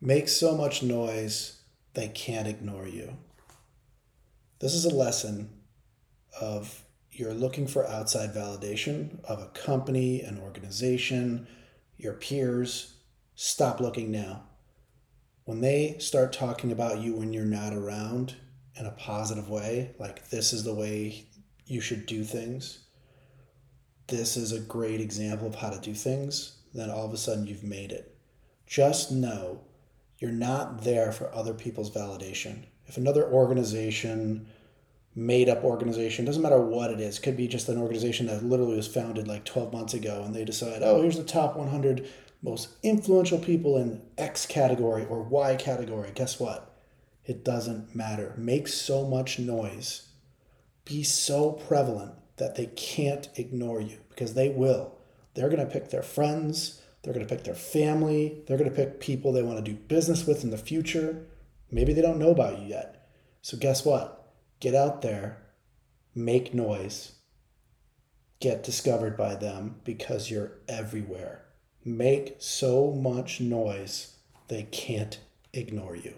Make so much noise they can't ignore you. This is a lesson of you're looking for outside validation of a company, an organization, your peers. Stop looking now. When they start talking about you when you're not around in a positive way, like this is the way you should do things, this is a great example of how to do things, then all of a sudden you've made it. Just know you're not there for other people's validation. If another organization, made up organization, doesn't matter what it is, could be just an organization that literally was founded like 12 months ago and they decide, oh, here's the top 100 most influential people in X category or Y category. Guess what? It doesn't matter. Make so much noise. Be so prevalent that they can't ignore you because they will. They're going to pick their friends, they're going to pick their family, they're going to pick people they want to do business with in the future. Maybe they don't know about you yet. So, guess what? Get out there, make noise, get discovered by them because you're everywhere. Make so much noise they can't ignore you.